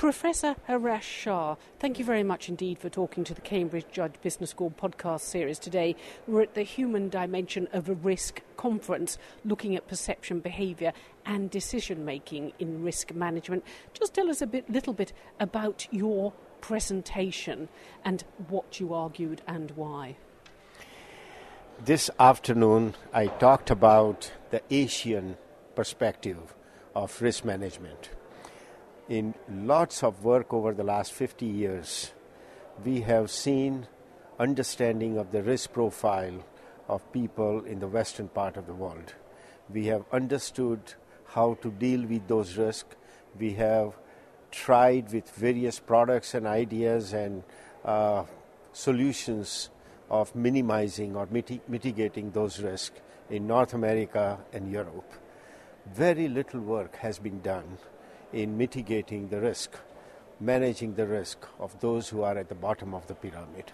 Professor Haresh Shah, thank you very much indeed for talking to the Cambridge Judge Business School podcast series today. We're at the Human Dimension of a Risk conference looking at perception, behaviour, and decision making in risk management. Just tell us a bit, little bit about your presentation and what you argued and why. This afternoon, I talked about the Asian perspective of risk management. In lots of work over the last 50 years, we have seen understanding of the risk profile of people in the western part of the world. We have understood how to deal with those risks. We have tried with various products and ideas and uh, solutions of minimizing or miti- mitigating those risks in North America and Europe. Very little work has been done in mitigating the risk, managing the risk of those who are at the bottom of the pyramid.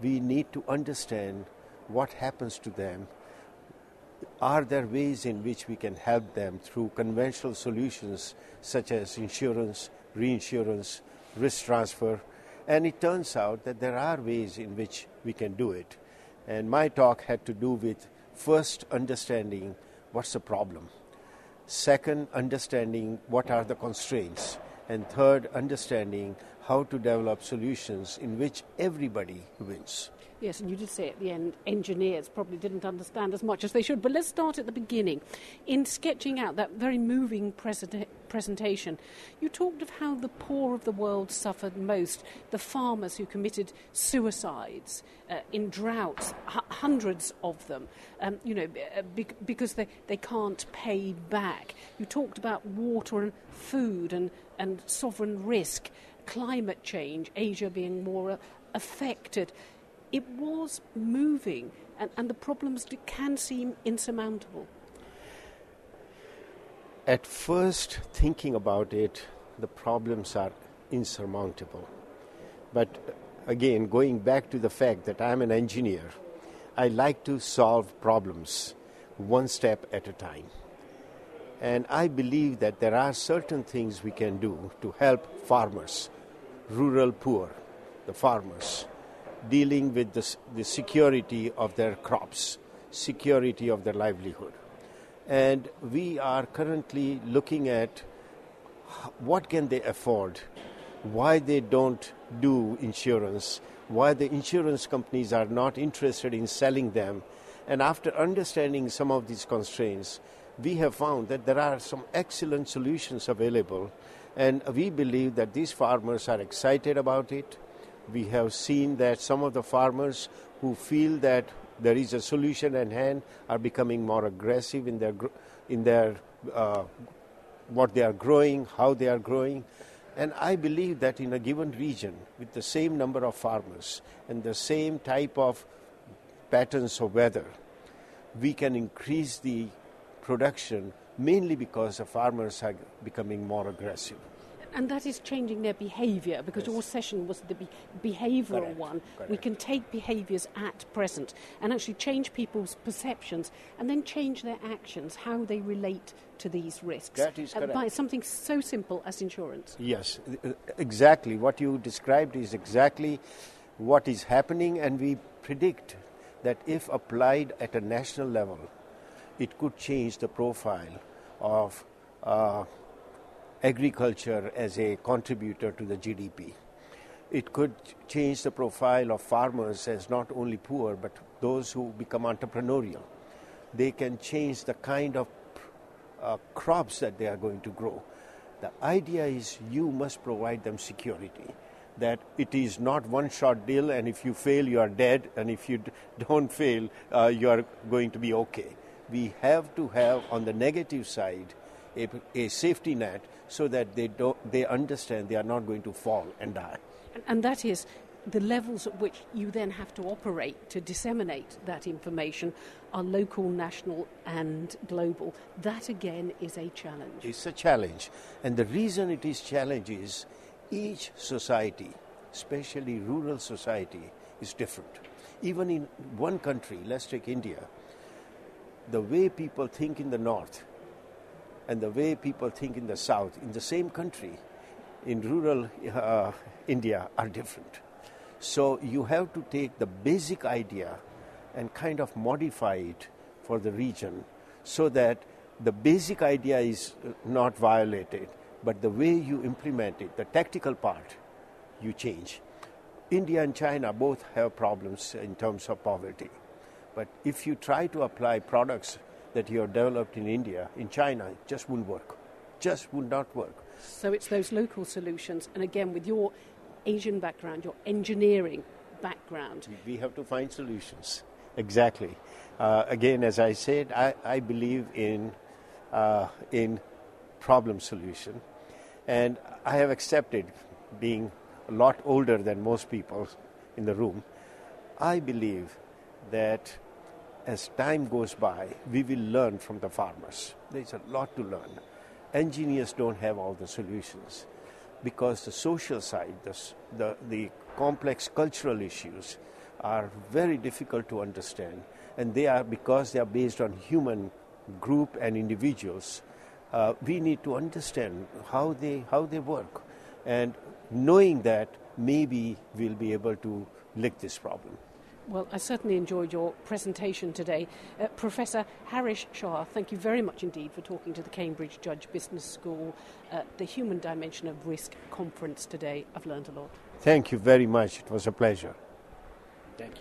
We need to understand what happens to them. Are there ways in which we can help them through conventional solutions such as insurance, reinsurance, risk transfer? And it turns out that there are ways in which we can do it. And my talk had to do with first understanding what's the problem Second, understanding what are the constraints. And third, understanding how to develop solutions in which everybody wins. Yes, and you did say at the end, engineers probably didn't understand as much as they should. But let's start at the beginning. In sketching out that very moving presentation, you talked of how the poor of the world suffered most, the farmers who committed suicides uh, in droughts, h- hundreds of them, um, you know, uh, because they, they can't pay back. You talked about water and food and, and sovereign risk, climate change, Asia being more uh, affected it was moving, and, and the problems can seem insurmountable. At first, thinking about it, the problems are insurmountable. But again, going back to the fact that I'm an engineer, I like to solve problems one step at a time. And I believe that there are certain things we can do to help farmers, rural poor, the farmers, dealing with the, the security of their crops, security of their livelihood. And we are currently looking at what can they afford, why they don't do insurance, why the insurance companies are not interested in selling them. And after understanding some of these constraints, we have found that there are some excellent solutions available. And we believe that these farmers are excited about it we have seen that some of the farmers who feel that there is a solution at hand are becoming more aggressive in their in their uh, what they are growing, how they are growing. And I believe that in a given region, with the same number of farmers and the same type of patterns of weather, we can increase the production mainly because the farmers are becoming more aggressive and that is changing their behaviour because yes. your session was the be- behavioural Correct. one. Correct. We can take behaviours at present and actually change people's perceptions and then change their actions, how they relate to these risks. That is correct. Uh, by something so simple as insurance. Yes, exactly. What you described is exactly what is happening, and we predict that if applied at a national level, it could change the profile of. Uh, agriculture as a contributor to the GDP. It could change the profile of farmers as not only poor but those who become entrepreneurial. They can change the kind of uh, crops that they are going to grow. The idea is you must provide them security. That it is not one shot deal, and if you fail, you are dead, and if you don't fail, uh, you are going to be okay. We have to have, on the negative side, a, a safety net so that they, don't, they understand they are not going to fall and die. And, and that is the levels at which you then have to operate to disseminate that information are local, national, and global. That again is a challenge. It's a challenge. And the reason it is challenge is each society, especially rural society, is different. Even in one country, let's take India, the way people think in the north and the way people think in the South, in the same country, in rural uh, India are different. So you have to take the basic idea and kind of modify it for the region so that the basic idea is not violated, but the way you implement it, the tactical part, you change. India and China both have problems in terms of poverty. But if you try to apply products that you have developed in India, in China, it just won't work. Just would not work. So it's those local solutions. And again, with your Asian background, your engineering background. We have to find solutions. Exactly. Uh, again, as I said, I, I believe in, uh, in problem solution. And I have accepted being a lot older than most people in the room. I believe that as time goes by, we will learn from the farmers. There's a lot to learn. Engineers don't have all the solutions because the social side, the, the, the complex cultural issues are very difficult to understand. And they are, because they are based on human group and individuals, uh, we need to understand how they, how they work. And knowing that, maybe we'll be able to lick this problem. Well, I certainly enjoyed your presentation today. Uh, Professor Haresh Shah, thank you very much indeed for talking to the Cambridge Judge Business School at the Human Dimension of Risk conference today. I've learned a lot. Thank you very much. It was a pleasure. Thank you.